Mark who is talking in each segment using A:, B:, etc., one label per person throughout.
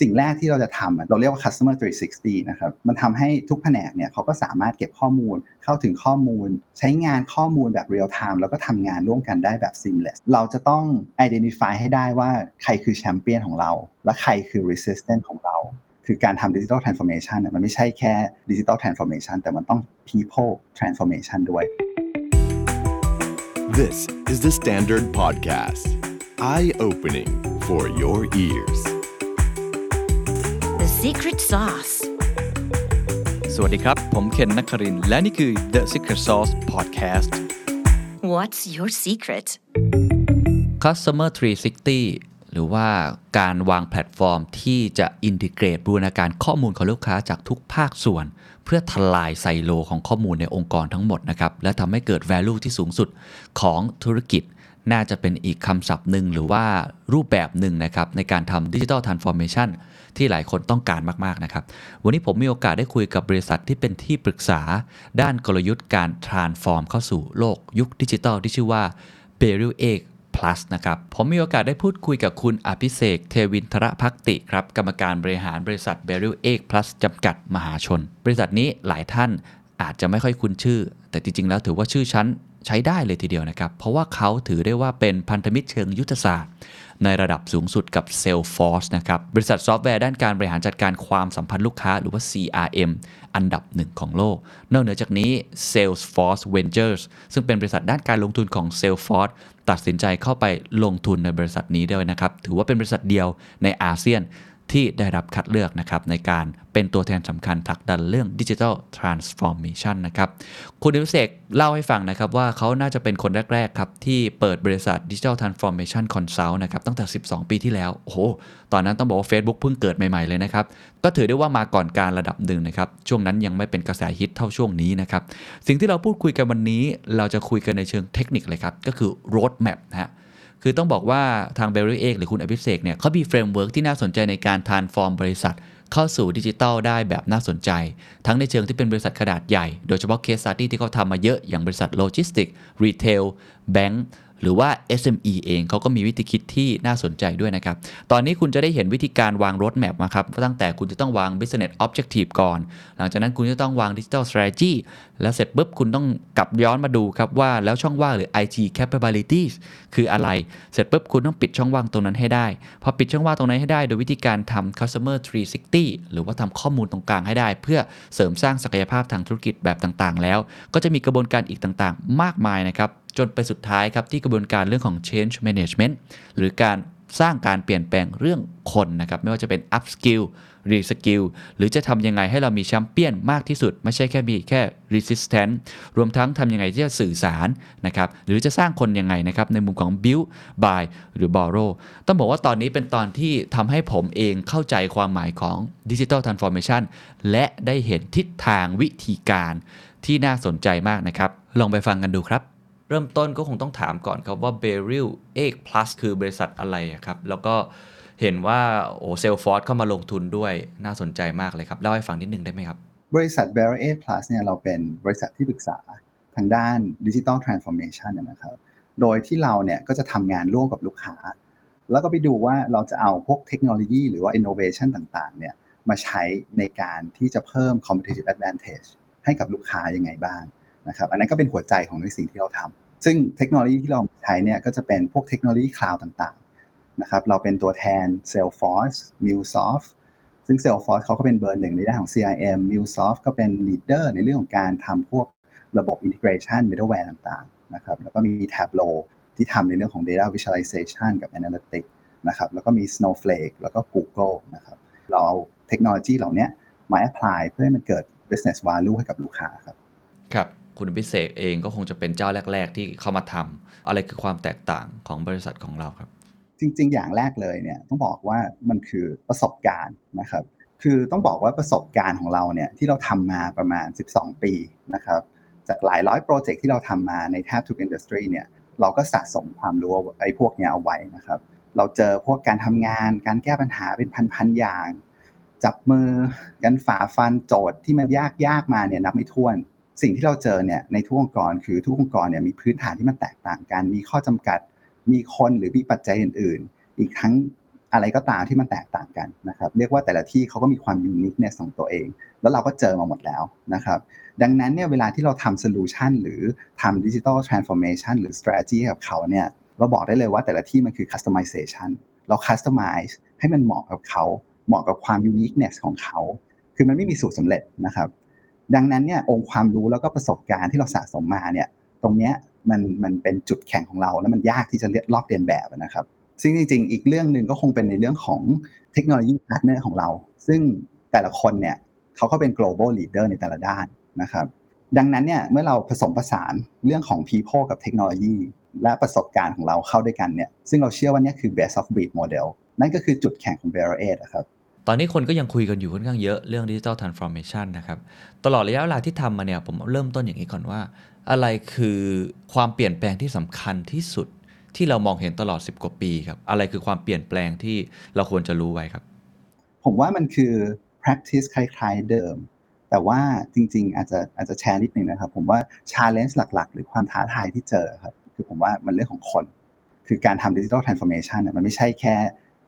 A: สิ่งแรกที่เราจะทำเราเรียกว่า customer 360 นะครับ มันทำให้ทุกแผนกเนี่ยเขาก็สามารถเก็บข้อมูล เข้าถึงข้อมูล ใช้งานข้อมูลแบบ real time แล้วก็ทำงานร่วมกันได้แบบ seamless เราจะต้อง identify ให้ได้ว่าใครคือแชมเปี้ยนของเรา และใครคือ resistant ของเรา คือการทำ digital transformation เนี่ยมันไม่ใช่แค่ digital transformation แต่มันต้อง people transformation ด้วย
B: This is the Standard Podcast. Eye-opening for your ears.
C: The secret sauce.
D: สวัสดีครับ ผมเคนนักครินทร์และนี่คือ The Secret Sauce Podcast
C: What's your secret?
D: Customer 360 หรือว่าการวางแพลตฟอร์มที่จะ integrate บูรณาการข้อมูลของลูกค้าจากทุกภาคส่วน เพื่อทลายไซโลของข้อมูลในองค์กรทั้งหมดนะครับ และทำให้เกิด value ที่สูงสุดของธุรกิจ น่าจะเป็นอีกคำศัพท์หนึ่งหรือว่ารูปแบบหนึ่งนะครับในการทำดิจิ t a ลทรานส์ฟอร์เมชันที่หลายคนต้องการมาก ๆ นะครับ วันนี้ผมมีโอกาสได้คุยกับบริษัทที่เป็นที่ปรึกษา ด้านกลยุทธ์การ transform เข้าสู่โลกยุคดิจิทัลที่ชื่อว่า b e r i l Egg plus นะครับ ผมมีโอกาสได้พูดคุยกับคุณอภิเษกเทวินทรภักติครับ กรรมการบริหารบริษัท b e r i l Egg plus จำกัดมหาชน บริษัทนี้หลายท่านอาจจะไม่ค่อยคุ้นชื่อ แต่จริง ๆ แล้วถือว่าชื่อชั้น ใช้ได้เลยทีเดียวนะครับ เพราะว่าเขาถือได้ว่าเป็นพันธมิตรเชิงยุทธศาสตร์ ในระดับสูงสุดกับ Salesforce นะครับ บริษัทซอฟต์แวร์ด้านการบริหารจัดการความสัมพันธ์ลูกค้าหรือว่า CRM อันดับหนึ่งของโลก นอกเหนือจากนี้ Salesforce Ventures ซึ่งเป็นบริษัทด้านการลงทุนของ Salesforce ตัดสินใจเข้าไปลงทุนในบริษัทนี้ด้วยนะครับ ถือว่าเป็นบริษัทเดียวในอาเซียน ที่ได้รับคัดเลือกนะครับในการเป็นตัวแทนสำคัญผลักดันเรื่อง digital transformation นะครับ คุณอภิเษกเล่าให้ฟังนะครับว่าเขาน่าจะเป็นคนแรก ๆ ครับ ที่เปิดบริษัท digital transformation consult นะครับตั้งแต่ 12 ปีที่แล้ว โอ้โห ตอนนั้นต้องบอกว่า Facebook เพิ่งเกิดใหม่ๆ เลยนะครับ ก็ถือได้ว่ามาก่อนการระดับหนึ่งนะครับ ช่วงนั้นยังไม่เป็นกระแสฮิตเท่าช่วงนี้นะครับ สิ่งที่เราพูดคุยกันวันนี้เราจะคุยกันในเชิงเทคนิคเลยครับก็คือ road map นะฮะ คือต้องบอกว่าทาง Beryl 8 หรือคุณอภิเษกเนี่ยเขามี framework ที่น่าสนใจในการ transform บริษัท เข้าสู่ดิจิทัลได้แบบน่าสนใจ ทั้งในเชิงที่เป็นบริษัทขนาดใหญ่ โดยเฉพาะ case study ที่เขาทำมาเยอะอย่างบริษัท logistic retail bank หรือว่า SME เองเขาก็มีวิธีคิดที่น่าสนใจด้วยนะครับ ตอนนี้คุณจะได้เห็นวิธีการวาง road map มาครับตั้งแต่คุณจะต้องวาง business objective ก่อน หลังจากนั้นคุณจะต้องวาง digital strategy แล้วเสร็จปุ๊บคุณต้องกลับย้อนมาดูครับว่าแล้วช่องว่างหรือ IT capabilities คืออะไร เสร็จปุ๊บคุณต้องปิดช่องว่างตรงนั้นให้ได้ พอปิดช่องว่างตรงนั้นให้ได้ โดยวิธีการทำ customer 360 หรือว่าทำข้อมูลตรงกลางให้ได้ เพื่อเสริมสร้างศักยภาพทางธุรกิจแบบต่างๆ แล้ว ก็จะมีกระบวนการอีกต่างๆ มากมายนะครับจนไปสุดท้ายครับที่กระบวนการเรื่องของ change management หรือการสร้างการเปลี่ยนแปลงเรื่องคนนะครับ ไม่ว่าจะเป็น up skill re skill หรือจะทำยังไงให้เรามีแชมเปี้ยนมากที่สุด ไม่ใช่แค่มีแค่ resistant รวมทั้งทำยังไงที่จะสื่อสารนะครับ หรือจะสร้างคนยังไงนะครับ ในมุมของ build buy หรือ borrow ต้องบอกว่าตอนนี้เป็นตอนที่ทำให้ผมเองเข้าใจความหมายของ digital transformation และได้เห็นทิศทางวิธีการที่น่าสนใจมากนะครับ ลองไปฟังกันดูครับ เริ่มต้นก็คงต้องถามก่อนครับว่า b e r i l Egg Plus คือบริษัทอะไรครับ แล้วก็เห็นว่าโอ้เซลฟอร์ดเข้ามาลงทุนด้วยน่าสนใจมากเลยครับ เล่าให้ฟังนิดนึงได้ไหมครับ
A: บริษัท b a r r i e r Plus เนี่ยเราเป็นบริษัทที่ปรึกษาทางด้าน Digital Transformation นะครับ โดยที่เราเนี่ยก็จะทำงานร่วมกับลูกค้า แล้วก็ไปดูว่าเราจะเอาพวกเทคโนโลยีหรือว่า innovation ต่างๆเนี่ยมาใช้ในการที่จะเพิ่ม competitive advantage ให้กับลูกค้ายังไงบ้าง นะครับอันนั้นก็เป็นหัวใจของในสิ่งที่เราทำซึ่งเทคโนโลยีที่เราใช้เนี่ยก็จะเป็นพวกเทคโนโลยีคลาวด์ต่างๆนะครับเราเป็นตัวแทน Salesforce MuleSoft ซึ่ง Salesforce เขาก็เป็นเบอร์หนึ่งในด้านของ CRM MuleSoft ก็เป็น leader ในเรื่องของการทำพวกระบบ integration middleware ต่างๆนะครับแล้วก็มี Tableau ที่ทำในเรื่องของ data visualization กับ analytics นะครับแล้วก็มี Snowflake แล้วก็ Google นะครับเราเอาเทคโนโลยีเหล่านี้มา apply เพื่อให้มันเกิด business value ให้กับลูกค้าครับ
D: ครับ คุณพิเศษเองก็คงจะเป็นเจ้าแรก ๆ ที่เข้ามาทำอะไรคือความแตกต่างของบริษัทของเราครับ
A: จริง ๆ อย่างแรกเลยเนี่ยต้องบอกว่ามันคือประสบการณ์นะครับ คือต้องบอกว่าประสบการณ์ของเราเนี่ยที่เราทำมาประมาณ 12 ปีนะครับจากหลายร้อยโปรเจกต์ที่เราทำมาในแทบทุกอินดัสทรีเนี่ยเราก็สะสมความรู้ไอ้พวกเนี้ยเอาไว้นะครับ เราเจอพวกการทำงาน การแก้ปัญหาเป็นพันๆอย่าง จับมือกันฝ่าฟันโจทย์ที่มันยากยากมาเนี่ยนับไม่ถ้วน สิ่งที่เราเจอเนี่ยในทุกองค์กรคือทุกองค์กรเนี่ยมีพื้นฐานที่มันแตกต่างกัน มีข้อจำกัด มีคนหรือมีปัจจัยอื่น ๆ อีกทั้งอะไรก็ตามที่มันแตกต่างกันนะครับเรียกว่าแต่ละที่เขาก็มีความ uniqueness ของตัวเอง แล้วเราก็เจอมาหมดแล้วนะครับดังนั้นเนี่ยเวลาที่เราทำ solution หรือทำ digital transformation หรือ strategy กับเขาเนี่ยเราบอกได้เลยว่าแต่ละที่มันคือ customization เรา customize ให้มันเหมาะกับเขา เหมาะกับความ uniqueness ของเขา คือมันไม่มีสูตรสำเร็จนะครับ ดังนั้นเนี่ยองค์ความรู้แล้วก็ประสบการณ์ที่เราสะสมมาเนี่ยตรงเนี้ยมันมันเป็นจุดแข็งของเรา แล้วมันยากที่จะลอกเลียนแบบนะครับ ซึ่งจริงๆ อีกเรื่องหนึ่งก็คงเป็นในเรื่องของเทคโนโลยี partner ของเรา ซึ่งแต่ละคนเนี่ยเขาก็เป็น global leader ในแต่ละด้านนะครับ ดังนั้นเนี่ยเมื่อเราผสมผสานเรื่องของ people กับเทคโนโลยี และประสบการณ์ของเราเข้าด้วยกันเนี่ยซึ่งเราเชื่อว่านี่คือ best of breed model นั่นก็คือจุดแข็งของ b a r 8นะครับ
D: อนนี้คนก็ยังคุยกันอยู่ค่อนข้างเยอะเรื่องดิจิ t a ลทรานส์ฟอร์เมชันนะครับ ตลอดระยะเวลาที่ทำมาเนี่ยผมเริ่มต้นอย่างนี้ก่อนว่า อะไรคือความเปลี่ยนแปลงที่สำคัญที่สุดที่เรามองเห็นตลอด 10 กว่าปีครับ อะไรคือความเปลี่ยนแปลงที่เราควรจะรู้ไว้ครับ
A: ผมว่ามันคือ practice คล้าย ๆ เดิม แต่ว่าจริง ๆ อาจจะอาจจะแชร์นิดนึงนะครับ ผมว่า challenge หลัก ๆ หรือความท้าทายที่เจอครับ คือผมว่ามันเรื่องของคน คือการทำ digital transformation เนี่ยมันไม่ใช่แค่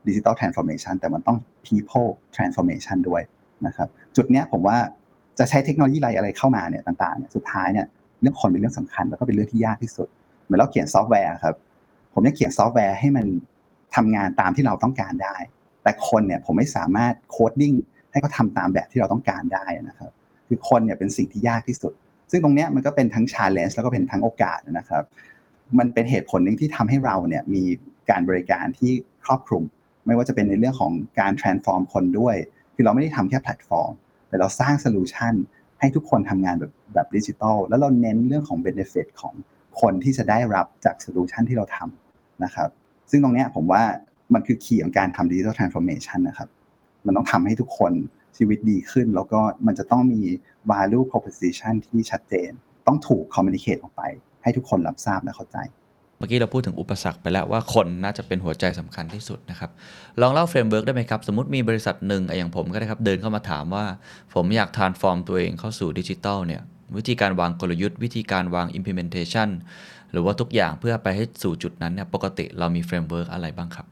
A: digital transformation แต่มันต้อง people transformation ด้วยนะครับจุดเนี้ยผมว่าจะใช้เทคโนโลยีอะไรอะไรเข้ามาเนี่ยต่างๆเนี่ยสุดท้ายเนี่ยเรื่องคนเป็นเรื่องสำคัญแล้วก็เป็นเรื่องที่ยากที่สุด เหมือนเราเขียนซอฟต์แวร์ครับ ผมจะเขียนซอฟต์แวร์ให้มันทำงานตามที่เราต้องการได้ แต่คนเนี่ยผมไม่สามารถ coding ให้เขาทำตามแบบที่เราต้องการได้นะครับ คือคนเนี่ยเป็นสิ่งที่ยากที่สุด ซึ่งตรงเนี้ยมันก็เป็นทั้ง challenge แล้วก็เป็นทั้งโอกาสนะครับ มันเป็นเหตุผลหนึ่งที่ทำให้เราเนี่ยมีการบริการที่ครอบคลุม ไม่ว่าจะเป็นในเรื่องของการ transform คนด้วย คือเราไม่ได้ทำแค่แพลตฟอร์ม แต่เราสร้าง solution ให้ทุกคนทำงานแบบแบบดิจิทัล แล้วเราเน้นเรื่องของ benefit ของคนที่จะได้รับจาก solution ที่เราทำนะครับ ซึ่งตรงนี้ผมว่ามันคือ key ของการทำ digital transformation นะครับ มันต้องทำให้ทุกคนชีวิตดีขึ้น แล้วก็มันจะต้องมี value proposition ที่ชัดเจน ต้องถูก communicate ออกไป ให้ทุกคนรับทราบและเข้าใจ
D: เมื่อกี้เราพูดถึงอุปสรรคไปแล้วว่าคนน่าจะเป็นหัวใจสำคัญที่สุดนะครับ ลองเล่า framework ได้ไหมครับ สมมติมีบริษัทหนึ่งอย่างผมก็ได้ครับ เดินเข้ามาถามว่า ผมอยาก transform ตัวเองเข้าสู่ดิจิทัลเนี่ยวิธีการวางกลยุทธ์ วิธีการวาง implementation หรือว่าทุกอย่างเพื่อไปให้สู่จุดนั้นเนี่ยปกติเรามี framework อะไรบ้างครับ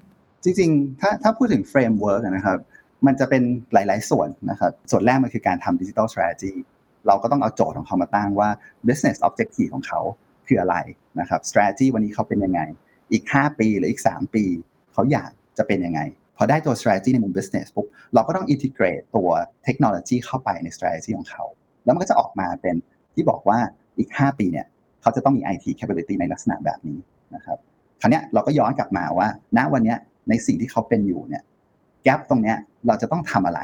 A: จริงๆ ถ้าถ้าพูดถึง framework นะครับมันจะเป็นหลาย ๆ ส่วนนะครับ ส่วนแรกมันคือการทำดิจิทัล strategy เราก็ต้องเอาโจทย์ของเขามาตั้งว่า business objective ของเขา คืออะไรนะครับ strategy วันนี้เขาเป็นยังไง อีก 5 ปีหรืออีก 3 ปี เขาอยากจะเป็นยังไง พอได้ตัว strategy ในมุม business ปุ๊บเราก็ต้อง integrate ตัวเทคโนโลยีเข้าไปใน strategy ของเขา แล้วมันก็จะออกมาเป็นที่บอกว่าอีก 5 ปีเนี่ยเขาจะต้องมี IT capability ในลักษณะแบบนี้นะครับคราวนี้เราก็ย้อนกลับมาว่า ณวันนี้ในสิ่งที่เขาเป็นอยู่เนี่ยแกลบตรงเนี้ยเราจะต้องทำอะไร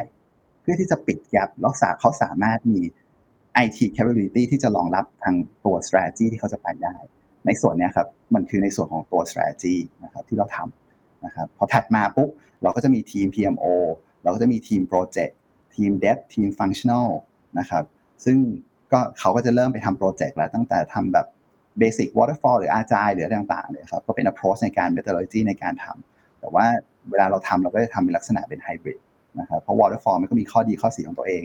A: เพื่อที่จะปิดแกลบแล้วสาเขาสามารถมี IT capability ที่จะรองรับทางตัว strategy ที่เขาจะไปได้ ในส่วนนี้ครับมันคือในส่วนของตัว strategy นะครับที่เราทำนะครับพอถัดมาปุ๊บเราก็จะมีทีม PMO เราก็จะมีทีม project ทีม dev ทีม functional นะครับซึ่งก็เขาก็จะเริ่มไปทำโปรเจกต์แล้วตั้งแต่ทำแบบ basic waterfall หรือ agile หรืออะไรต่างๆเลยครับก็เป็น approach ในการ methodology ในการทำแต่ว่าเวลาเราทำเราก็จะทำเป็นลักษณะเป็น hybrid นะครับเพราะ waterfall มันก็มีข้อดีข้อเสียของตัวเอง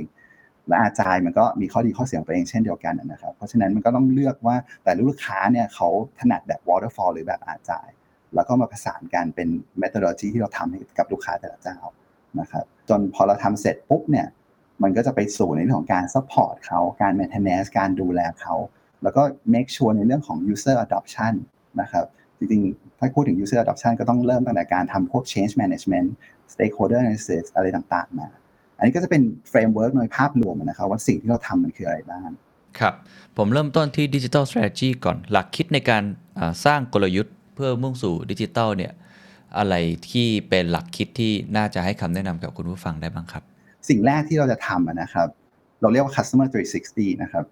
A: และ agile มันก็มีข้อดีข้อเสียของตัวเองเช่นเดียวกันนะครับ เพราะฉะนั้นมันก็ต้องเลือกว่าแต่ลูกค้าเนี่ยเขาถนัดแบบ waterfall หรือแบบ agile แล้วก็มาประสานกันเป็น methodology ที่เราทำให้กับลูกค้าแต่ละเจ้านะครับจนพอเราทำเสร็จปุ๊บเนี่ยมันก็จะไปสู่ในเรื่องของการ support เขาการ maintenance การดูแลเขาแล้วก็ make sure ในเรื่องของ user adoption นะครับจริงๆ ถ้าพูดถึง user adoption ก็ต้องเริ่มตั้งแต่การทำพวก change management stakeholder analysis อะไรต่างๆมา อันนี้ก็จะเป็น framework โดยภาพรวมนะครับว่าสิ่งที่เราทำมันคืออะไรบ้าง
D: ครับ ผมเริ่มต้นที่ Digital Strategy ก่อนหลักคิดในการสร้างกลยุทธ์เพื่อมุ่งสู่ดิจิทัลเนี่ยอะไรที่เป็นหลักคิดที่น่าจะให้คำแนะนำกับคุณผู้ฟังได้บ้างครับ
A: สิ่งแรกที่เราจะทำนะครับ เราเรียกว่า customer 360 นะครับ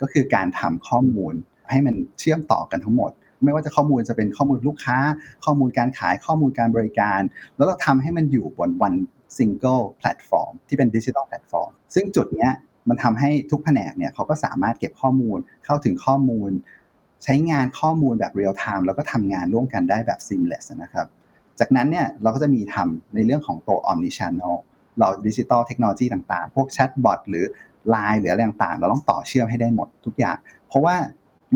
A: ก็คือการทำข้อมูลให้มันเชื่อมต่อกันทั้งหมด ไม่ว่าจะข้อมูลจะเป็นข้อมูลลูกค้า ข้อมูลการขายข้อมูลการบริการ แล้วเราทำให้มันอยู่บน one single platform ที่เป็น digital platform ซึ่งจุดเนี้ยมันทำให้ทุกแผนกเนี่ยเขาก็สามารถเก็บข้อมูลเข้าถึงข้อมูล ใช้งานข้อมูลแบบ real time แล้วก็ทำงานร่วมกันได้แบบ seamless นะครับ จากนั้นเนี่ยเราก็จะมีทำในเรื่องของตัว omni channel เรา digital technology ต่างๆ พวกแชทบอทหรือ Line หรืออะไรต่างๆ เราต้องต่อเชื่อมให้ได้หมดทุกอย่าง เพราะว่า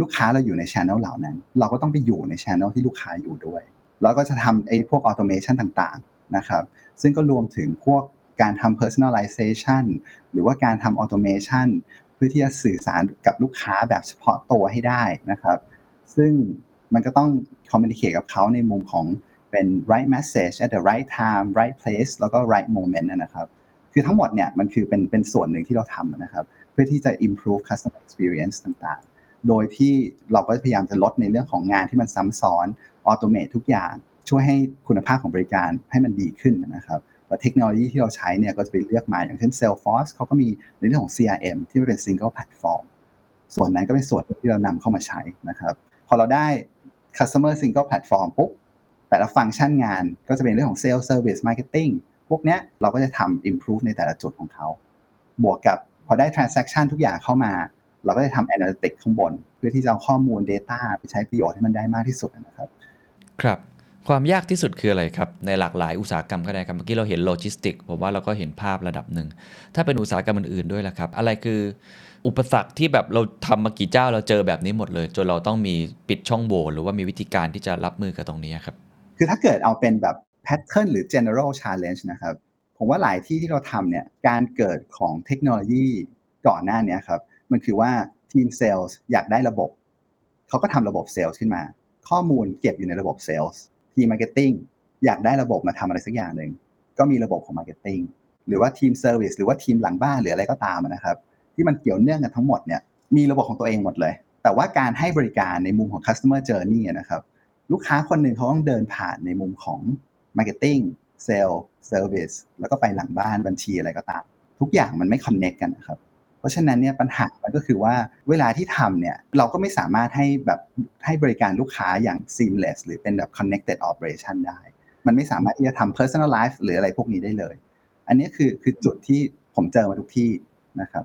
A: ลูกค้าเราอยู่ใน channel เหล่านั้น เราก็ต้องไปอยู่ในช ANNEL ที่ลูกค้าอยู่ด้วย แล้วก็จะทำไอ้พวก automation ต่าง นะครับซึ่งก็รวมถึงพวกการทำ personalization หรือว่าการทำ automation เพื่อที่จะสื่อสารกับลูกค้าแบบเฉพาะตัวให้ได้นะครับ ซึ่งมันก็ต้อง communicate กับเขาในมุมของเป็น right message at the right time right place แล้วก็ right moment นะครับ คือทั้งหมดเนี่ยมันคือเป็นเป็นส่วนหนึ่งที่เราทำนะครับ เพื่อที่จะ improve customer experience ต่างๆ โดยที่เราก็พยายามจะลดในเรื่องของงานที่มันซ้ำซ้อน automate ทุกอย่าง ช่วยให้คุณภาพของบริการให้มันดีขึ้นนะครับและเทคโนโลยีที่เราใช้เนี่ยก็จะไปเลือกมาอย่างเช่น Salesforce เขาก็มีในเรื่องของ CRM ที่เป็น single platform ส่วนนั้นก็เป็นส่วนที่เรานำเข้ามาใช้นะครับ พอเราได้ customer single platform ปุ๊บแต่ละฟังก์ชันงานก็จะเป็นเรื่องของ sales service marketing พวกเนี้ยเราก็จะทำ improve ในแต่ละจุดของเขา บวกกับพอได้ transaction ทุกอย่างเข้ามา เราก็จะทำ analytics ข้างบน เพื่อที่จะเอาข้อมูล data ไปใช้ประโยชน์ให้มันได้มากที่สุดนะครับ
D: ครับ ความยากที่สุดคืออะไรครับ ในหลากหลายอุตสาหกรรมก็ได้ครับ เมื่อกี้เราเห็นโลจิสติกผมว่าเราก็เห็นภาพระดับหนึ่ง ถ้าเป็นอุตสาหกรรมอื่นๆด้วยล่ะครับ อะไรคืออุปสรรคที่แบบเราทำมากี่เจ้าเราเจอแบบนี้หมดเลย จนเราต้องมีปิดช่องโหว่หรือว่ามีวิธีการที่จะรับมือกับตรงนี้ครับ
A: คือถ้าเกิดเอาเป็นแบบ pattern หรือ general challenge นะครับ ผมว่าหลายที่ที่เราทำเนี่ยการเกิดของเทคโนโลยีก่อนหน้านี้ครับมันคือว่าทีมเซลล์อยากได้ระบบเขาก็ทำระบบเซลล์ขึ้นมา ข้อมูลเก็บอยู่ในระบบเซลล์ ทีม marketing อยากได้ระบบมาทำอะไรสักอย่างหนึ่งก็มีระบบของ marketingหรือว่าทีม service หรือว่าทีมหลังบ้านหรืออะไรก็ตามนะครับ ที่มันเกี่ยวเนื่องกันทั้งหมดเนี่ยมีระบบของตัวเองหมดเลย แต่ว่าการให้บริการในมุมของ customer journey นะครับลูกค้าคนหนึ่งเขาต้องเดินผ่านในมุมของ marketing sale service แล้วก็ไปหลังบ้านบัญชีอะไรก็ตาม ทุกอย่างมันไม่ connect กันนะครับ เพราะฉะนั้นเนี่ยปัญหามันก็คือว่าเวลาที่ทำเนี่ยเราก็ไม่สามารถให้แบบให้บริการลูกค้าอย่าง seamless หรือเป็นแบบ connected operation ได้ มันไม่สามารถที่จะทำ personalize หรืออะไรพวกนี้ได้เลย อันนี้คือคือจุดที่ผมเจอมาทุกที่นะครับ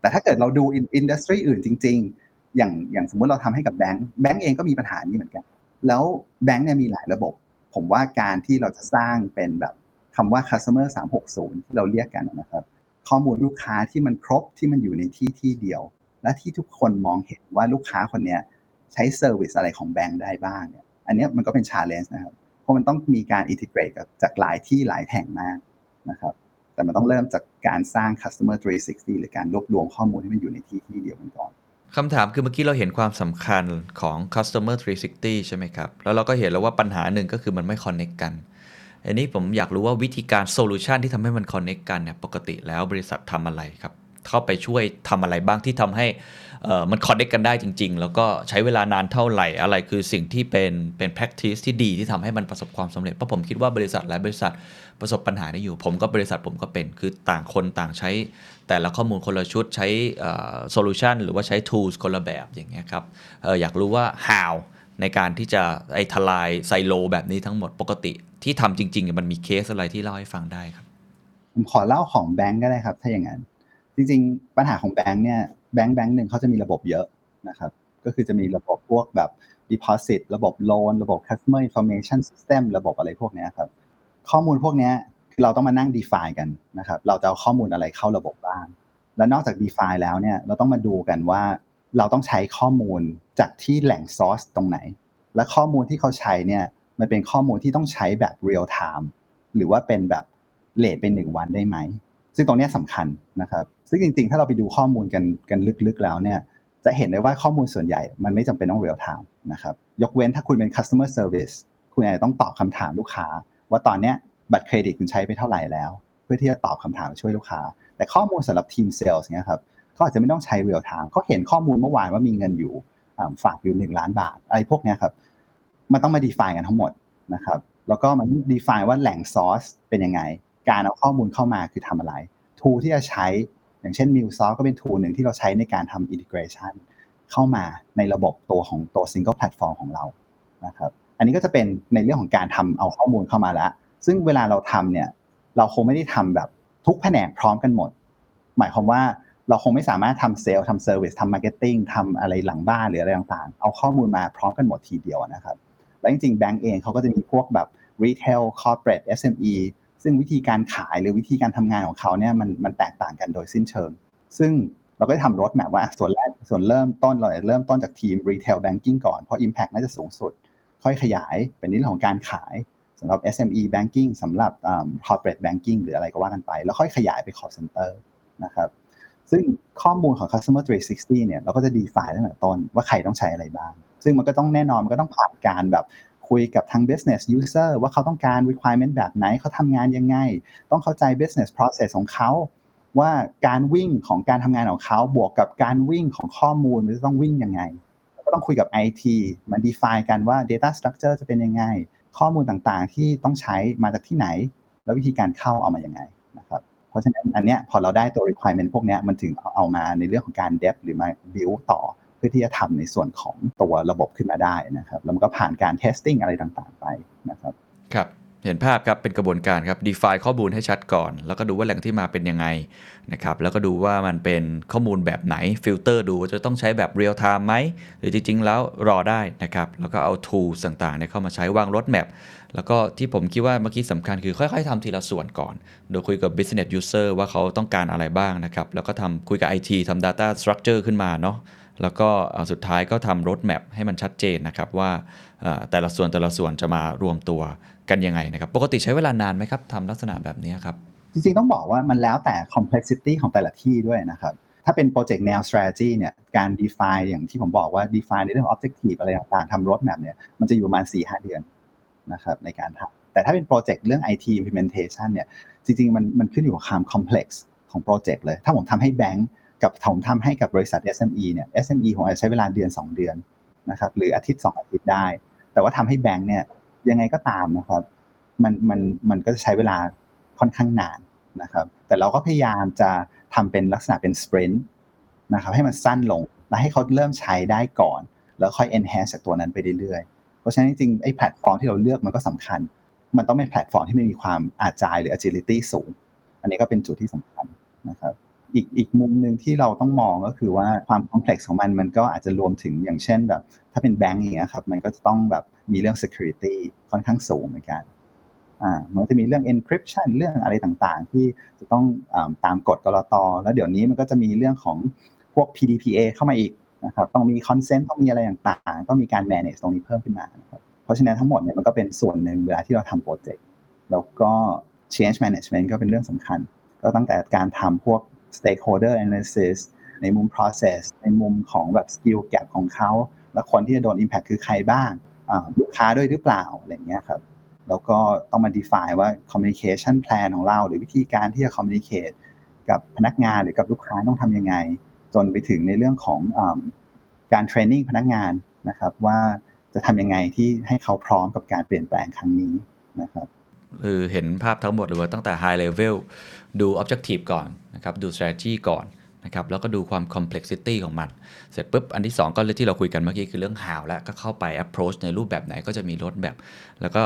A: แต่ถ้าเกิดเราดูอินดัสทรีอื่นจริง ๆ อย่างอย่างสมมุติเราทำให้กับแบงก์แบงก์เองก็มีปัญหานี้เหมือนกัน แล้วแบงก์เนี่ยมีหลายระบบ ผมว่าการที่เราจะสร้างเป็นแบบคำว่า customer 360 ที่เราเรียกกันนะครับ ข้อมูลลูกค้าที่มันครบที่มันอยู่ในที่ที่เดียว และที่ทุกคนมองเห็นว่าลูกค้าคนเนี้ยใช้ service อะไรของแบงก์ได้บ้างเนี่ยอันนี้มันก็เป็น challenge นะครับเพราะมันต้องมีการ integrate กับจากหลายที่หลายแห่งมากนะครับแต่มันต้องเริ่มจากการสร้าง customer 360 หรือการรวบรวมข้อมูลให้มันอยู่ในที่ที่เดียวกันก่อน
D: คำถามคือเมื่อกี้เราเห็นความสำคัญของ customer 360 ใช่ไหมครับ แล้วเราก็เห็นแล้วว่าปัญหาหนึ่งก็คือมันไม่ connect กัน อันนี้ผมอยากรู้ว่าวิธีการ solution ที่ทำให้มัน connect กันเนี่ยปกติแล้วบริษัททำอะไรครับ เข้าไปช่วยทำอะไรบ้างที่ทำให้มัน connect กันได้จริง ๆ แล้วก็ใช้เวลานานเท่าไหร่อะไรคือสิ่งที่เป็นเป็น practice ที่ดีที่ทำให้มันประสบความสำเร็จเพราะผมคิดว่าบริษัทหลายบริษัทประสบปัญหานี้อยู่ ผมก็บริษัทผมก็เป็นคือต่างคนต่างใช้ แต่ละข้อมูลคนละชุดใช้ solution หรือว่าใช้ tools คนละแบบอย่างเงี้ยครับอออยากรู้ว่า how ในการที่จะไอ้ทลายไซโลแบบนี้ทั้งหมดปกติที่ทำจริงๆมันมีเคสอะไรที่เล่าให้ฟังได้ครับ
A: ผมขอเล่าของแบงก์ก็ได้ครับ ถ้าอย่างนั้น จริง ๆ ปัญหาของแบงก์เนี่ยแบงก์แบงก์หนึ่งเขาจะมีระบบเยอะนะครับ ก็คือจะมีระบบพวกแบบ deposit ระบบ loan ระบบ customer information system ระบบอะไรพวกนี้ครับข้อมูลพวกนี้คือเราต้องมานั่ง define กันนะครับเราจะเอาข้อมูลอะไรเข้าระบบบ้าง และนอกจาก define แล้วเนี่ยเราต้องมาดูกันว่าเราต้องใช้ข้อมูล จากที่แหล่ง source ตรงไหน และข้อมูลที่เขาใช้เนี่ยมันเป็นข้อมูลที่ต้องใช้แบบ real time หรือว่าเป็นแบบเลทเป็นหนึ่งวันได้ไหม ซึ่งตรงนี้ยสำคัญนะครับ ซึ่งจริงๆ ถ้าเราไปดูข้อมูลกันกันลึกๆแล้วเนี่ยจะเห็นได้ว่าข้อมูลส่วนใหญ่มันไม่จำเป็นต้อง real time นะครับยกเว้นถ้าคุณเป็น customer service คุณอาจจะต้องตอบคำถามลูกค้า ว่าตอนเนี้ยบัตรเครดิตคุณใช้ไปเท่าไหร่แล้ว เพื่อที่จะตอบคำถามช่วยลูกค้า แต่ข้อมูลสำหรับทีมเซลล์เนี่ยครับเขาอาจจะไม่ต้องใช้ real time เขาเห็นข้อมูลเมื่อวานว่ามีเงินอยู่ ฝากอยู่หนึ่งล้านบาท อะไรพวกนี้ครับ มันต้องมา define กันทั้งหมดนะครับ แล้วก็มัน define ว่าแหล่ง source เป็นยังไง การเอาข้อมูลเข้ามาคือทำอะไร tool ที่จะใช้ อย่างเช่น MuleSoft ก็เป็น tool หนึ่งที่เราใช้ในการทำ integration เข้ามาในระบบตัวของตัว single platform ของเรานะครับ อันนี้ก็จะเป็นในเรื่องของการทำเอาข้อมูลเข้ามาแล้วซึ่งเวลาเราทำเนี่ย เราคงไม่ได้ทำแบบทุกแผนกพร้อมกันหมด หมายความว่า เราคงไม่สามารถทำเซลล์ทำ service ทำ marketing ทำอะไรหลังบ้านหรืออะไรต่างๆ เอาข้อมูลมาพร้อมกันหมดทีเดียวนะครับ แล้วจริงๆ แบงก์เองเขาก็จะมีพวกแบบ retail corporate SME ซึ่งวิธีการขายหรือวิธีการทำงานของเขาเนี่ยมันมันแตกต่างกันโดยสิ้นเชิง ซึ่งเราก็จะทำ roadmap ว่าส่วนแรกส่วนเริ่มต้นเราจะเริ่มต้นจากทีม retail banking ก่อน เพราะ impact น่าจะสูงสุด ค่อยขยายเป็นในเรื่องของการขายสำหรับ SME banking สำหรับอ่า corporate banking หรืออะไรก็ว่ากันไป แล้วค่อยขยายไป call center นะครับ ซึ่งข้อมูลของ customer 360 เนี่ยเราก็จะ define ตั้งแต่ต้นว่าใครต้องใช้อะไรบ้าง ซึ่งมันก็ต้องแน่นอนมันก็ต้องผ่านการแบบคุยกับทาง business user ว่าเขาต้องการ requirement แบบไหนเขาทำงานยังไง ต้องเข้าใจ business process ของเขา ว่าการวิ่งของการทำงานของเขาบวกกับการวิ่งของข้อมูลมันจะต้องวิ่งยังไง ก็ต้องคุยกับ IT มา define กันว่า data structure จะเป็นยังไง ข้อมูลต่างๆ ที่ต้องใช้มาจากที่ไหน แล้ววิธีการเข้าเอามายังไง รับเพราะฉะนั้นอันเนี้ยพอเราได้ตัว requirement พวกเนี้ยมันถึงเอาเอามาในเรื่องของการ dev หรือมา build ต่อเพื่อที่จะทำในส่วนของตัวระบบขึ้นมาได้นะครับ แล้วมันก็ผ่านการ testing อะไรต่างๆไปนะครับ
D: ครับ เห็นภาพครับเป็นกระบวนการครับ define ข้อมูลให้ชัดก่อน แล้วก็ดูว่าแหล่งที่มาเป็นยังไงนะครับแล้วก็ดูว่ามันเป็นข้อมูลแบบไหนฟิลเตอร์ดูว่าจะต้องใช้แบบ real time ไหมหรือจริง ๆ แล้วรอได้นะครับแล้วก็เอา tools ต่างๆเนี่ยเข้ามาใช้วาง roadmap แล้วก็ที่ผมคิดว่าเมื่อกี้สำคัญคือค่อย ๆทำทีละส่วนก่อน โดยคุยกับ business user ว่าเขาต้องการอะไรบ้างนะครับแล้วก็ทำคุยกับ IT ทำ data structure ขึ้นมาเนาะแล้วก็เอาสุดท้ายก็ทำ roadmap ให้มันชัดเจนนะครับว่าแต่ละส่วนแต่ละส่วนจะมารวมตัว กันยังไงนะครับ ปกติใช้เวลานานไหมครับทำลักษณะแบบนี้ครับ
A: จริงๆต้องบอกว่ามันแล้วแต่ complexity ของแต่ละที่ด้วยนะครับ ถ้าเป็น project แนว strategy เนี่ยการ define อย่างที่ผมบอกว่า define ในเรื่องของ objective อะไรต่างๆทำ roadmap เนี่ยมันจะอยู่ประมาณ4-5 เดือนนะครับในการทำแต่ถ้าเป็น project เรื่อง IT implementation เนี่ยจริงๆมันมันขึ้นอยู่กับความ complex ของ project เลย ถ้าผมทำให้แบงก์กับผมทำให้กับบริษัท SME เนี่ย SME ผมอาจจะใช้เวลาเดือน 2 เดือนนะครับหรืออาทิตย์ 2 อาทิตย์ได้ แต่ว่าทำให้แบงก์เนี่ย ยังไงก็ตามนะครับ มันมันมันก็จะใช้เวลาค่อนข้างนานนะครับ แต่เราก็พยายามจะทำเป็นลักษณะเป็น sprint นะครับ ให้มันสั้นลงและให้เขาเริ่มใช้ได้ก่อน แล้วค่อย enhance จากตัวนั้นไปเรื่อยๆ เพราะฉะนั้นจริงๆไอ้แพลตฟอร์มที่เราเลือกมันก็สำคัญ มันต้องเป็นแพลตฟอร์มที่มีความ agile หรือ agility สูง อันนี้ก็เป็นจุดที่สำคัญนะครับ อีกอีกมุมหนึ่งที่เราต้องมองก็คือว่าความ complex ของมันมันก็อาจจะรวมถึงอย่างเช่นแบบ ถ้าเป็นแบงก์อย่างเงี้ยครับมันก็จะต้องแบบมีเรื่อง security ค่อนข้างสูงเหมือนกันอ่ามันจะมีเรื่อง encryption เรื่องอะไรต่างๆ ที่จะต้องอตามกฎกรตแล้วเดี๋ยวนี้มันก็จะมีเรื่องของพวก PDPA เข้ามาอีกนะครับต้องมี consent ต้องมีอะไรต่างๆ ต้องมีการ manage ตรงนี้เพิ่มขึ้นมาครับเพราะฉะนั้นทั้งหมดเนี่ยมันก็เป็นส่วนหนึ่งเวลาที่เราทำโปรเจกต์แล้วก็ change management ก็เป็นเรื่องสำคัญ ก็ตั้งแต่การทำพวก stakeholder analysis ในมุม process ในมุมของแบบ skill gap ของเขา แล้วคนที่จะโดน impact คือใครบ้างลูกค้าด้วยหรือเปล่าอะไรเงี้ยครับแล้วก็ต้องมา define ว่า communication plan ของเราหรือวิธีการที่จะ communicate กับพนักงานหรือกับลูกค้าต้องทำยังไง จนไปถึงในเรื่องของอการ training พนักงานนะครับว่าจะทำยังไงที่ให้เขาพร้อมกับการเปลี่ยนแปลงครั้งนี้นะครับ
D: คือเห็นภาพทั้งหมดหรือว่าตั้งแต่ high level ดู objective ก่อนนะครับดู strategy ก่อน นะครับแล้วก็ดูความ complexity ของมัน เสร็จปุ๊บ อันที่ 2 ก็ที่เราคุยกันเมื่อกี้คือเรื่อง how แล้วก็เข้าไป approach ในรูปแบบไหนก็จะมีรถแบบ แล้วก็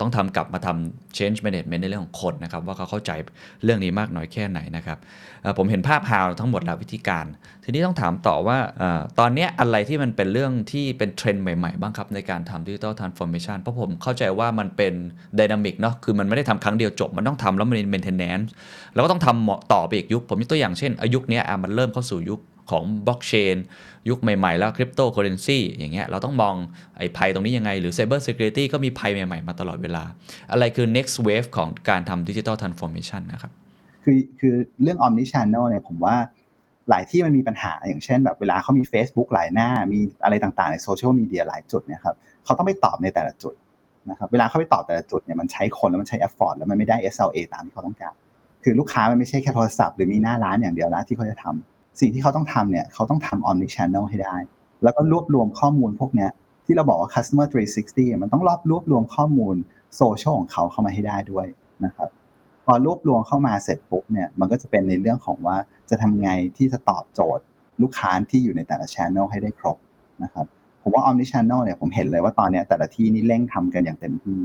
D: ต้องทำกลับมาทำ change management ในเรื่องของคนนะครับ ว่าเขาเข้าใจเรื่องนี้มากน้อยแค่ไหนนะครับผมเห็นภาพ how ทั้งหมดแล้ววิธีการ ทีนี้ต้องถามต่อว่าอตอนนี้อะไรที่มันเป็นเรื่องที่เป็นเทรนด์ใหม่ๆ บ้างครับ ในการทำ digital transformation เพราะผมเข้าใจว่ามันเป็น dynamic เนาะคือมันไม่ได้ทำครั้งเดียวจบมันต้องทำแล้วมัน maintenance แล้วก็ต้องทำต่อไปอีกยุคผมยกตัวอย่างเช่นไอ้ยุคนี้อะมันเริ่มเข้าสู่ยุคของบล็อกเชนยุคใหม่ ๆ แล้วคริปโตเคอเรนซีอย่างเงี้ยเราต้องมองไอ้ภัยตรงนี้ยังไง หรือ cyber security ก็มีภัยใหม่ ๆ มาตลอดเวลา อะไรคือ next wave ของการทำ digital transformation นะครับ
A: คือคือเรื่อง omni channel เนี่ยผมว่าหลายที่มันมีปัญหาอย่างเช่น แบบเวลาเขามี Facebook หลายหน้ามีอะไรต่างๆ ในโซเชียลมีเดียหลายจุดเนี่ยครับเขาต้องไปตอบในแต่ละจุดนะครับเวลาเขาไปตอบแต่ละจุดเนี่ยมันใช้คนแล้วมันใช้ effort แล้วมันไม่ได้ SLA ตามที่เขาต้องการ คือลูกค้ามันไม่ใช่แค่โทรศัพท์หรือมีหน้าร้านอย่างเดียวนะที่เขาจะทำสิ่งที่เขาต้องทำเนี่ยเขาต้องทำ omni channel ให้ได้ แล้วก็รวบรวมข้อมูลพวกเนี้ยที่เราบอกว่า customer 360 มันต้องรอบรวบรวมข้อมูลโซเชียลของเขาเข้ามาให้ได้ด้วยนะครับพอรวบรวมเข้ามาเสร็จปุ๊บเนี่ยมันก็จะเป็นในเรื่องของว่าจะทำไงที่จะตอบโจทย์ลูกค้าที่อยู่ในแต่ละช ANNEL ให้ได้ครบนะครับผมว่า Omni Channel เนี่ยผมเห็นเลยว่าตอนนี้แต่ละที่นี่เร่งทำกันอย่างเต็มที่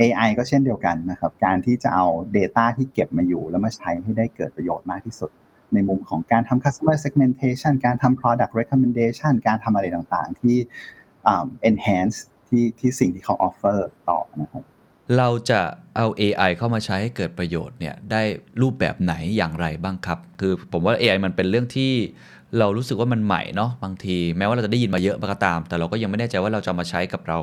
A: AI ก็เช่นเดียวกันนะครับ การที่จะเอา Data ที่เก็บมาอยู่ แล้วมาใช้ให้ได้เกิดประโยชน์มากที่สุด ในมุมของการทำ customer segmentation การทำ product recommendation การทำอะไรต่างๆ ที่ enhance ที่ที่สิ่งที่เขา offer ต่อนะครับ
D: เราจะเอา AI เข้ามาใช้ให้เกิดประโยชน์เนี่ยได้รูปแบบไหนอย่างไรบ้างครับ คือผมว่า AI มันเป็นเรื่องที่เรารู้สึกว่ามันใหม่เนาะบางที แม้ว่าเราจะได้ยินมาเยอะก็ตาม แต่เราก็ยังไม่แน่ใจว่าเราจะมาใช้กับเรา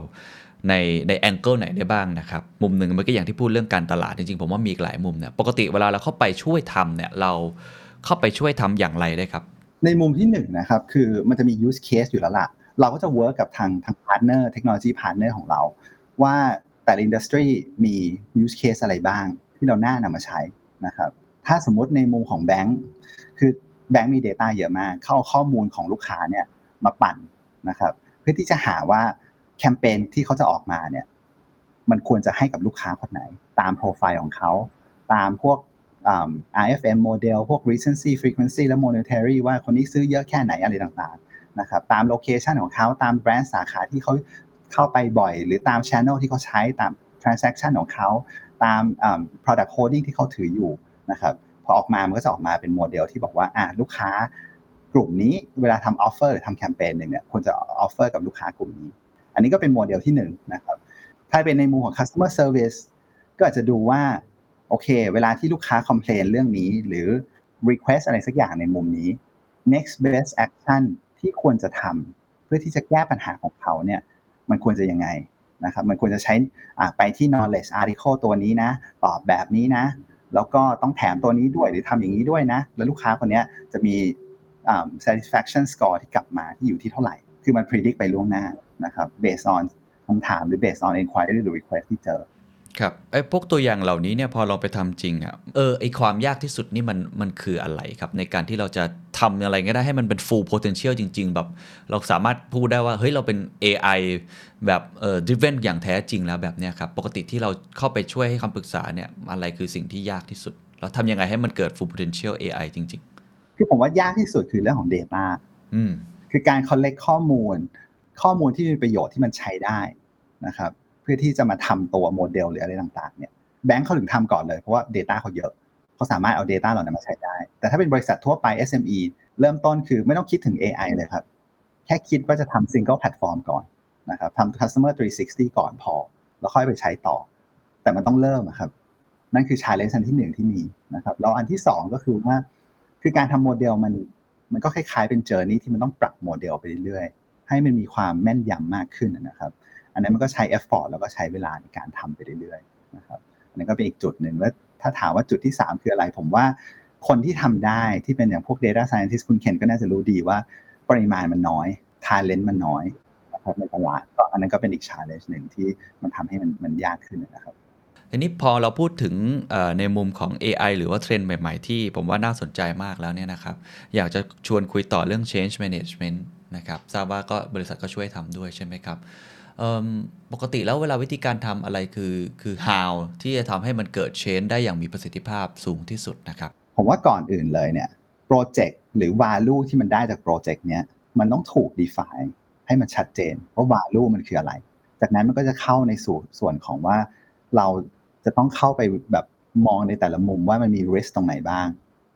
D: ในในแองเกิลไหนได้บ้างนะครับ มุมหนึ่งเมื่อกี้อย่างที่พูดเรื่องการตลาดจริงๆ ผมว่ามีอีกหลายมุมเนี่ยปกติเวลาเราเข้าไปช่วยทำเนี่ยเราเข้าไปช่วยทำอย่างไรได้ครับ
A: ในมุมที่หนึ่งนะครับคือมันจะมี use case อยู่แล้วล่ะ เราก็จะ work กับทางทาง partner เทคโนโลยี partner ของเรา ว่าแต่ละ industry มี use case อะไรบ้าง ที่เราหน่านำมาใช้นะครับถ้าสมมติในมุมของแบงค์คือแบงค์มี Data เยอะมาก เอาข้อมูลของลูกค้าเนี่ยมาปั่นนะครับเพื่อที่จะหาว่า แคมเปญที่เขาจะออกมาเนี่ย มันควรจะให้กับลูกค้าคนไหน ตามโปรไฟล์ของเขา ตามพวก RFM โมเดลพวก recency frequency และ monetary ว่าคนนี้ซื้อเยอะแค่ไหนอะไรต่างๆนะครับตาม location ของเขาตาม branch สาขาที่เขาเข้าไปบ่อย หรือตาม channel ที่เขาใช้ตาม transaction ของเขา ตาม product holding ที่เขาถืออยู่นะครับพอออกมามันก็จะออกมาเป็นโมเดลที่บอกว่าอ่าลูกค้ากลุ่มนี้เวลาทำ offer หรือทำแคมเปญหนึ่งเนี่ยควรจะ offer กับลูกค้ากลุ่มนี้ อันนี้ก็เป็นโมเดลที่หนึ่งนะครับถ้าเป็นในมุมของ customer service ก็อาจจะดูว่าโอเค เวลาที่ลูกค้า complain เรื่องนี้ หรือ request อะไรสักอย่างในมุมนี้ next best action ที่ควรจะทำเพื่อที่จะแก้ปัญหาของเขาเนี่ยมันควรจะยังไงนะครับมันควรจะใช้ไปที่ knowledge article ตัวนี้นะ ตอบแบบนี้นะ แล้วก็ต้องแถมตัวนี้ด้วยหรือทำอย่างนี้ด้วยนะ แล้วลูกค้าคนนี้จะมี satisfaction score ที่กลับมาที่อยู่ที่เท่าไหร่ คือมัน predict ไปล่วงหน้า นะครับ based on คำถามหรือ based on inquiry หรือ request ที่เจอ
D: ครับไอ้พวกตัวอย่างเหล่านี้เนี่ยพอเราไปทำจริงอะเออไอความยากที่สุดนี่มันมันคืออะไรครับ ในการที่เราจะทำอะไรก็ได้ให้มันเป็น full potential จริง ๆ แบบ เราสามารถพูดได้ว่าเฮ้ยเราเป็น AI แบบเอ่อ driven อย่างแท้จริงแล้วแบบเนี้ยครับปกติที่เราเข้าไปช่วยให้คำปรึกษาเนี่ยอะไรคือสิ่งที่ยากที่สุด เราทำยังไงให้มันเกิด full potential AI จริง
A: คือผมว่ายากที่สุดคือเรื่องของ Data
D: ๆอืม
A: คือการ collect ข้อมูล ข้อมูลที่มีประโยชน์ที่มันใช้ได้นะครับ เพื่อที่จะมาทำตัวโมเดลหรืออะไรต่างๆเนี่ยแบงค์เขาถึงทำก่อนเลยเพราะว่า Data เขาเยอะเขาสามารถเอา Data เหล่านั้นมาใช้ได้ แต่ถ้าเป็นบริษัททั่วไป SME เริ่มต้นคือไม่ต้องคิดถึง AI เลยครับ แค่คิดว่าจะทำ single platform ก่อนนะครับทำ customer 360 ก่อนพอ แล้วค่อยไปใช้ต่อ แต่มันต้องเริ่มครับ นั่นคือ challenge อันที่หนึ่งที่มีนะครับแล้วอันที่สองก็คือว่า คือการทำโมเดลมันมันก็คล้ายๆเป็นเจอร์นี่ที่มันต้องปรับโมเดลไปเรื่อย ให้มันมีความแม่นยำมากขึ้นนะครับ อันนั้นมันก็ใช้ effort แล้วก็ใช้เวลาในการทำไปเรื่อยๆนะครับอันนั้นก็เป็นอีกจุดหนึ่งแล้วถ้าถามว่าจุดที่ 3 คืออะไร ผมว่าคนที่ทำได้ที่เป็นอย่างพวก data scientist คุณเคนก็น่าจะรู้ดีว่าปริมาณมันน้อย talent มันน้อยนะครับในตลาดก็อันนั้นก็เป็นอีก challenge หนึ่งที่มันทำให้มันมันยากขึ้นนะครับ
D: ทีนี้พอเราพูดถึงในมุมของ AI หรือว่าเทรนด์ใหม่ ๆ ที่ผมว่าน่าสนใจมากแล้วเนี่ยนะครับ อยากจะชวนคุยต่อเรื่อง change management นะครับทราบว่าก็บริษัทก็ช่วยทำด้วยใช่ไหมครับปกติแล้วเวลาวิธีการทำอะไรคือคือ how ที่จะทำให้มันเกิด change ได้อย่างมีประสิทธิภาพสูงที่สุดนะครับ
A: ผมว่าก่อนอื่นเลยเนี่ยโปรเจกต์หรือ value ที่มันได้จากโปรเจกต์เนี้ยมันต้องถูก define ให้มันชัดเจนว่า value มันคืออะไร จากนั้นมันก็จะเข้าในส่วนส่วนของว่าเราจะต้องเข้าไปแบบมองในแต่ละมุมว่ามันมี risk ตรงไหนบ้าง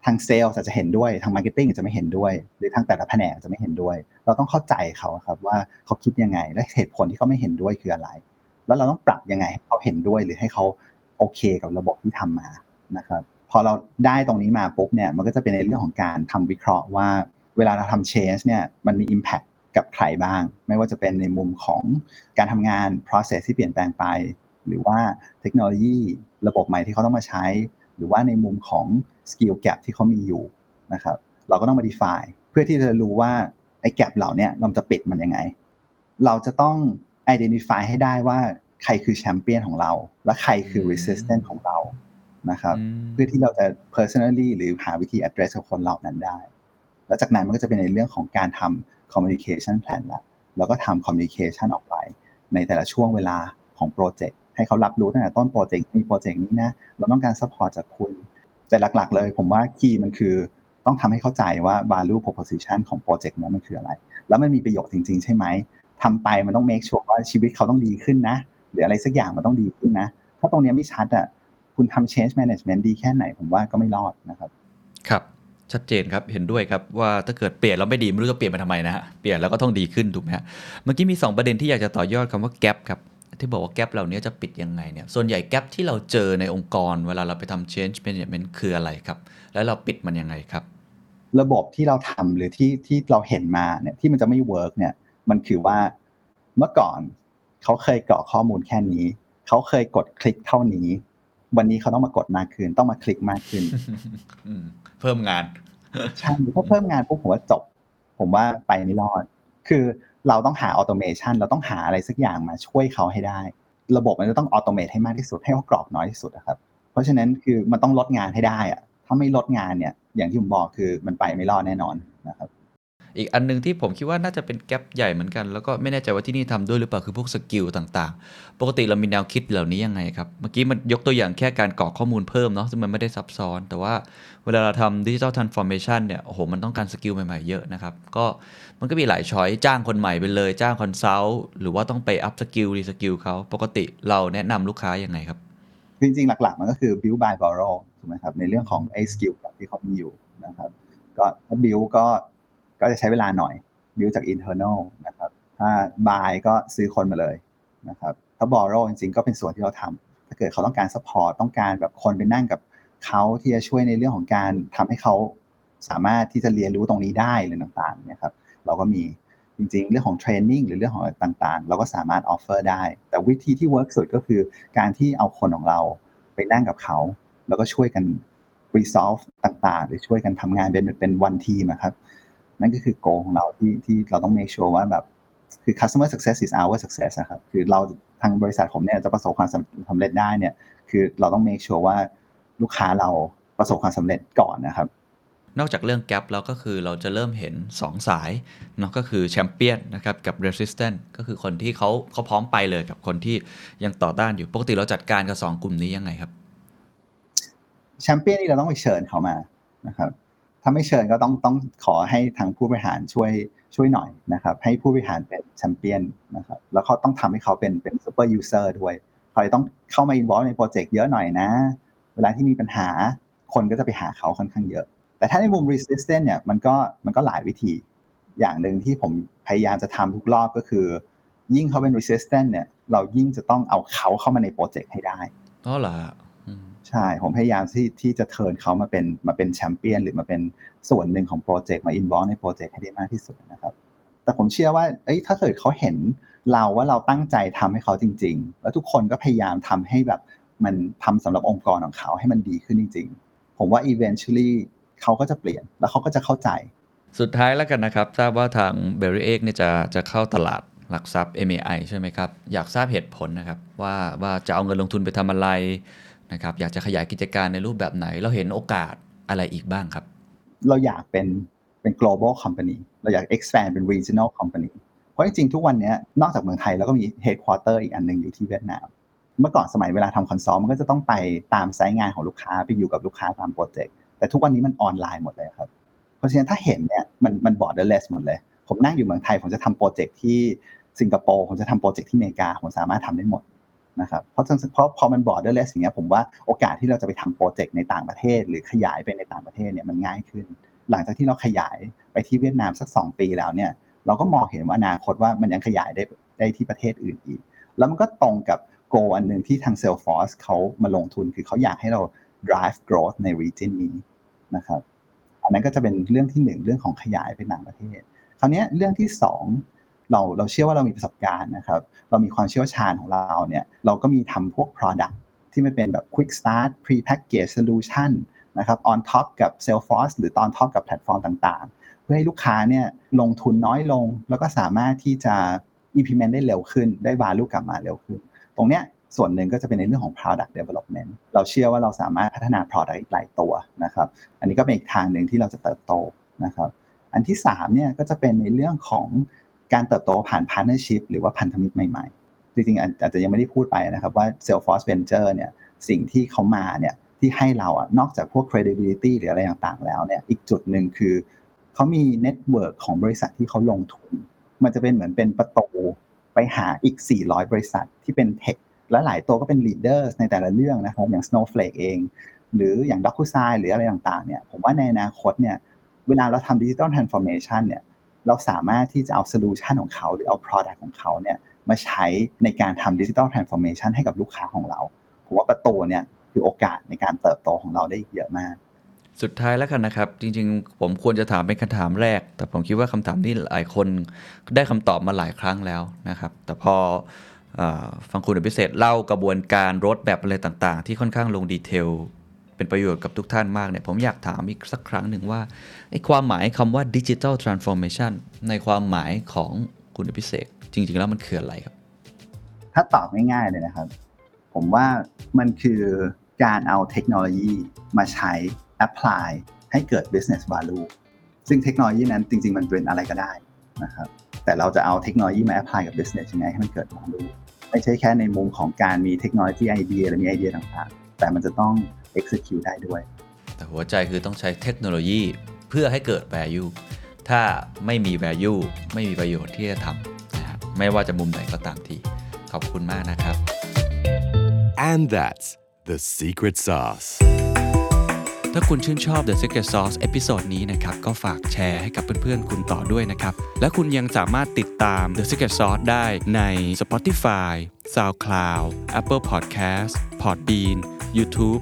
A: ทางเซลล์จะเห็นด้วยทาง marketing จะไม่เห็นด้วย หรือทางแต่ละแผนกจะไม่เห็นด้วย เราต้องเข้าใจเขาครับว่าเขาคิดยังไง และเหตุผลที่เขาไม่เห็นด้วยคืออะไร แล้วเราต้องปรับยังไงให้เขาเห็นด้วยหรือให้เขาโอเคกับระบบที่ทำมานะครับพอเราได้ตรงนี้มาปุ๊บเนี่ยมันก็จะเป็นในเรื่องของการทำวิเคราะห์ว่า เวลาเราทำ change เนี่ยมันมี impact กับใครบ้าง ไม่ว่าจะเป็นในมุมของการทำงาน process ที่เปลี่ยนแปลงไป หรือว่าเทคโนโลยีระบบใหม่ที่เขาต้องมาใช้ หรือว่าในมุมของ skill gap ที่เขามีอยู่นะครับเราก็ต้องมา define เพื่อที่จะรู้ว่าไอ้ gap เหล่านี้เราจะปิดมันยังไง เราจะต้อง identify ให้ได้ว่าใครคือแชมเปี้ยนของเรา และใครคือ resistant ของเรานะครับเพื่อที่เราจะ personally หรือหาวิธี address กับคนเหล่านั้นได้ แล้วจากนั้นมันก็จะเป็นในเรื่องของการทำ communication plan ละแล้วก็ทำ communication ออกไป ในแต่ละช่วงเวลาของโปรเจกต์ ให้เขารับรู้ตั้งแต่ต้นโปรเจกต์มีโปรเจกต์นี้นะเราต้องการ support จากคุณ แต่หลักๆ เลย ผมว่าคีย์มันคือต้องทำให้เข้าใจว่า value proposition ของโปรเจกต์นั้นมันคืออะไร แล้วมันมีประโยชน์จริง ๆ ใช่ไหมทำไปมันต้อง make sure ว่าชีวิตเขาต้องดีขึ้นนะ หรืออะไรสักอย่างมันต้องดีขึ้นนะ ถ้าตรงนี้ไม่ชัดอะคุณทำ change management ดีแค่ไหนผมว่าก็ไม่รอดนะครับ
D: ครับ ชัดเจนครับเห็นด้วยครับว่าถ้าเกิดเปลี่ยนแล้วไม่ดีไม่รู้จะเปลี่ยนไปทำไมนะฮะเปลี่ยนแล้วก็ต้องดีขึ้นถูกไหมฮะเมื่อกี้มี 2 ประเด็นที่อยากจะต่อยอดคำว่า gap ครับ ที่บอกว่า gap เหล่านี้จะปิดยังไงเนี่ย ส่วนใหญ่ gap ที่เราเจอในองค์กร เวลาเราไปทำ change management คืออะไรครับ แล้วเราปิดมันยังไงครับ
A: ระบบที่เราทำหรือที่ที่เราเห็นมาเนี่ยที่มันจะไม่ work เนี่ย มันคือว่าเมื่อก่อนเขาเคยกรอกข้อมูลแค่นี้ เขาเคยกดคลิกเท่านี้ วันนี้เขาต้องมากดมากขึ้น ต้องมาคลิกมากขึ้น
D: อืมเพิ่มงาน
A: ใช่ถ้าเพิ่มงานปุ๊บผมว่าจบ ผมว่าไปไม่รอด คือเราต้องหา automation เราต้องหาอะไรสักอย่างมาช่วยเขาให้ได้ ระบบมันจะต้อง automate ให้มากที่สุดให้เขากรอกน้อยที่สุดนะครับ เพราะฉะนั้นคือมันต้องลดงานให้ได้อะถ้าไม่ลดงานเนี่ย อย่างที่ผมบอกคือมันไปไม่รอดแน่นอน
D: อีกอันหนึงที่ผมคิดว่าน่าจะเป็น gap ใหญ่เหมือนกัน แล้วก็ไม่แน่ใจว่าที่นี่ทำด้วยหรือเปล่าคือพวก skill ต่างๆ ปกติเรามีแนวคิดเหล่านี้ยังไงครับ เมื่อกี้มันยกตัวอย่างแค่การกรอกข้อมูลเพิ่มเนาะซึ่งมันไม่ได้ซับซ้อน แต่ว่าเวลาเราทำดิจิ t a ลทรานส์ฟอร์เมชันเนี่ยโอ้โหมันต้องการ skill ใหม่ๆเยอะนะครับก็มันก็มีหลาย choice จ้างคนใหม่ไปเลยจ้าง consult หรือว่าต้องไป upskill reskill เขาปกติเราแนะนำลูกค้ายังไงครับ
A: จริงๆ หลักๆ มันก็คือ build buy borrow ถูกไหมครับ ในเรื่องของไอ้ skill ที่เขามีอยู่นะครับ ก็ถ้า build ก็ ก็จะใช้เวลาหน่อย build จาก internal นะครับ ถ้า buy ก็ซื้อคนมาเลยนะครับถ้า borrow จริงๆ ก็เป็นส่วนที่เราทำถ้าเกิดเขาต้องการ support ต้องการแบบคนไปนั่งกับเขาที่จะช่วยในเรื่องของการทำให้เขาสามารถที่จะเรียนรู้ตรงนี้ได้หรือต่างๆเนี่ยครับเราก็มีจริงๆ เรื่องของเทรนนิ่งหรือเรื่องของต่างๆ เราก็สามารถ offer ได้ แต่วิธีที่ work สุดก็คือการที่เอาคนของเราไปนั่งกับเขา แล้วก็ช่วยกัน resolve ต่างๆ หรือช่วยกันทำงานเป็นเป็น one team ครับ นั่นก็คือ goal ของเราที่ที่เราต้อง make sure ว่าแบบคือ customer success is our success อะครับ คือเราทางบริษัทผมเนี่ยจะประสบความสำสำเร็จได้เนี่ย คือเราต้อง make sure ว่าลูกค้าเราประสบความสำเร็จก่อนนะครับ
D: นอกจากเรื่องแก p แล้วก็คือเราจะเริ่มเห็น 2 สายเนาะก็คือแชมเปี้ยนนะครับกับ resistant ก็คือคนที่เขาเขาพร้อมไปเลยกับคนที่ยังต่อต้านอยู่ ปกติเราจัดการกับ 2 กลุ่มนี้ยังไงครับ
A: แชมเปี้ยนนี่เราต้องไปเชิญเขามานะครับ ถ้าไม่เชิญก็ต้องต้องขอให้ทางผู้บริหารช่วยช่วยหน่อยนะครับ ให้ผู้บริหารเป็นแชมเปี้ยนนะครับ แล้วเขาต้องทำให้เขาเป็นเป็น super user ด้วยเขาต้องเข้ามา involve ในโปรเจกต์เยอะหน่อยนะ เวลาที่มีปัญหาคนก็จะไปหาเขาค่อนข้างเยอะ แต่ถ้าในมุม resistant เนี่ยมันก็มันก็หลายวิธี อย่างหนึ่งที่ผมพยายามจะทำทุกรอบก็คือ ยิ่งเขาเป็น resistant เนี่ยเรายิ่งจะต้องเอาเขาเข้ามาในโปรเจกต์ให้ได้
D: อ๋อเหรอ
A: ใช่ ผมพยายามที่ที่จะ turn เขามาเป็นมาเป็นแชมเปี้ยนหรือมาเป็นส่วนหนึ่งของโปรเจกต์มา involve ในโปรเจกต์ให้ได้มากที่สุดนะครับ แต่ผมเชื่อว่าเอ้ยถ้าเกิดเขาเห็นเราว่าเราตั้งใจทำให้เขาจริง ๆ แล้วทุกคนก็พยายามทำให้แบบมันทำสำหรับองค์กรของเขาให้มันดีขึ้นจริง ๆ ผมว่า eventually เขาก็จะเปลี่ยนแล้วเขาก็จะเข้าใจ
D: สุดท้ายแล้วกันนะครับ ทราบว่าทาง b e r r y Egg เนี่ยจะจะเข้าตลาดหลักทรัพย์ MAI ใช่ไหมครับ อยากทราบเหตุผลนะครับ ว่าว่าจะเอาเงินลงทุนไปทำอะไร นะครับอยากจะขยายกิจการในรูปแบบไหน เราเห็นโอกาสอะไรอีกบ้างครับ
A: เราอยากเป็นเป็น global company เราอยาก expand เป็น regional company เพราะจริงๆทุกวันนี้นอกจากเมืองไทย แล้วก็มี headquarter อีกอันหนึ่งอยู่ที่เวียดนาม เมื่อก่อนสมัยเวลาทำ consult มันก็จะต้องไปตามไซต์งานของลูกค้าไปอยู่กับลูกค้าตามโปรเจกต์แต่ทุกวันนี้มันออนไลน์หมดเลยครับ เพราะฉะนั้นถ้าเห็นเนี่ยมันมัน borderless หมดเลย ผมนั่งอยู่เมืองไทยผมจะทำโปรเจกต์ที่สิงคโปร์ผมจะทำโปรเจกต์ที่อเมริกาผมสามารถทำได้หมด นะครับเพราะฉะนั้นเพราะพอมัน borderless อย่างเงี้ยผมว่าโอกาสที่เราจะไปทำโปรเจกต์ในต่างประเทศ หรือขยายไปในต่างประเทศเนี่ยมันง่ายขึ้น หลังจากที่เราขยายไปที่เวียดนามสักสองปีแล้วเนี่ยเราก็มองเห็นว่าอนาคตว่ามันยังขยายได้ได้ที่ประเทศอื่นอีก แล้วมันก็ตรงกับโกอันหนึ่งที่ทาง Salesforce เขามาลงทุนคือเขาอยากให้เรา drive growth ใน region นี้นะครับอันนั้นก็จะเป็นเรื่องที่หนึ่งเรื่องของขยายไปต่างประเทศ คราวนี้เรื่องที่สอง เราเราเชื่อว่าเรามีประสบการณ์นะครับ เรามีความเชี่ยวชาญของเราเนี่ยเราก็มีทำพวก product ที่มันเป็นแบบ quick start pre package solution นะครับ on top กับ Salesforce หรือ on top กับแพลตฟอร์มต่างๆ เพื่อให้ลูกค้าเนี่ยลงทุนน้อยลง แล้วก็สามารถที่จะ implement ได้เร็วขึ้น ได้ value กลับมาเร็วขึ้น ตรงเนี้ยส่วนหนึ่งก็จะเป็นในเรื่องของ product development เราเชื่อว่าเราสามารถพัฒนา product อีกหลายตัวนะครับ อันนี้ก็เป็นอีกทางหนึ่งที่เราจะเติบโตนะครับ อันที่3เนี่ยก็จะเป็นในเรื่องของ การเติบโตผ่าน partnership หรือว่าพันธมิตรใหม่ๆ จริงๆอาจจะยังไม่ได้พูดไปนะครับว่า Salesforce Venture เนี่ยสิ่งที่เขามาเนี่ยที่ให้เราอะนอกจากพวก credibility หรืออะไรต่างๆ แล้วเนี่ยอีกจุดหนึ่งคือเขามี network ของบริษัทที่เขาลงทุน มันจะเป็นเหมือนเป็นประตูไปหาอีก 400 บริษัทที่เป็นเทคและหลายตัวก็เป็น leaders ในแต่ละเรื่องนะครับอย่าง Snowflake เอง หรืออย่าง DocuSign หรืออะไรต่างๆเนี่ยผมว่าในอนาคตเนี่ยเวลาเราทำ Digital Transformation เนี่ย เราสามารถที่จะเอา solution ของเขาหรือเอา product ของเขาเนี่ยมาใช้ในการทำ Digital Transformation ให้กับลูกค้าของเราผมว่าประตูเนี่ยคือโอกาสในการเติบโตของเราได้เยอะมาก
D: สุดท้ายแล้วกันนะครับ จริงๆ ผมควรจะถามเป็นคำถามแรก แต่ผมคิดว่าคำถามนี้หลายคนได้คำตอบมาหลายครั้งแล้วนะครับ แต่พออฟังคุณอภิเษกเล่ากระบวนการรูปแบบอะไรต่างๆ ที่ค่อนข้างลง detail เป็นประโยชน์กับทุกท่านมากเนี่ยผมอยากถามอีกสักครั้งหนึ่งว่าไอ้ความหมายคำว่า digital transformationในความหมายของคุณอภิเศษจริง ๆ แล้วมันคืออะไรครับ
A: ถ้าตอบง่ายๆเลยนะครับ ผมว่ามันคือการเอาเทคโนโลยีมาใช้ apply ให้เกิด business value ซึ่งเทคโนโลยีนั้นจริง ๆ มันเป็นอะไรก็ได้นะครับ แต่เราจะเอาเทคโนโลยีมา apply กับ business ยังไงให้มันเกิด value ไม่ใช่แค่ในมุมของการมีเทคโนโลยีไอเดียหรือมีไอเดียต่างๆ แต่มันจะต้อง execute ได้ด้วย
D: แต่หัวใจคือต้องใช้เทคโนโลยีเพื่อให้เกิด value ถ้าไม่มี value ไม่มีประโยชน์ที่จะทำนะครับไม่ว่าจะมุมไหนก็ตามทีขอบคุณมากนะครับ
B: And that's the secret sauce.
E: ถ้าคุณชื่นชอบ The Secret Sauce episode นี้นะครับ ก็ฝากแชร์ให้กับเพื่อนๆ คุณต่อด้วยนะครับ และคุณยังสามารถติดตาม The Secret Sauce ได้ใน Spotify, SoundCloud, Apple Podcast, Podbean, YouTube